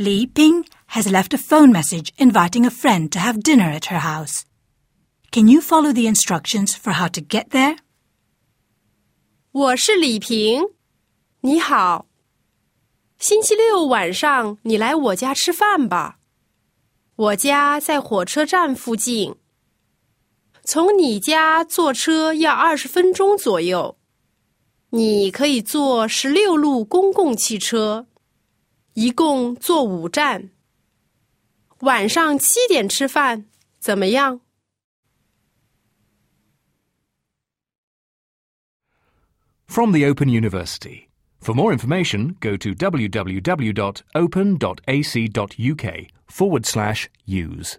Li Ping has left a phone message inviting a friend to have dinner at her house. Can you follow the instructions for how to get there? 我是李平，你好。星期六晚上你来我家吃饭吧。我家在火车站附近，从你家坐车要二十分钟左右。你可以坐十六路公共汽车， 一共坐五站。晚上七点吃饭，怎么样？From the Open University. For more information, go to www.open.ac.uk forward slash use.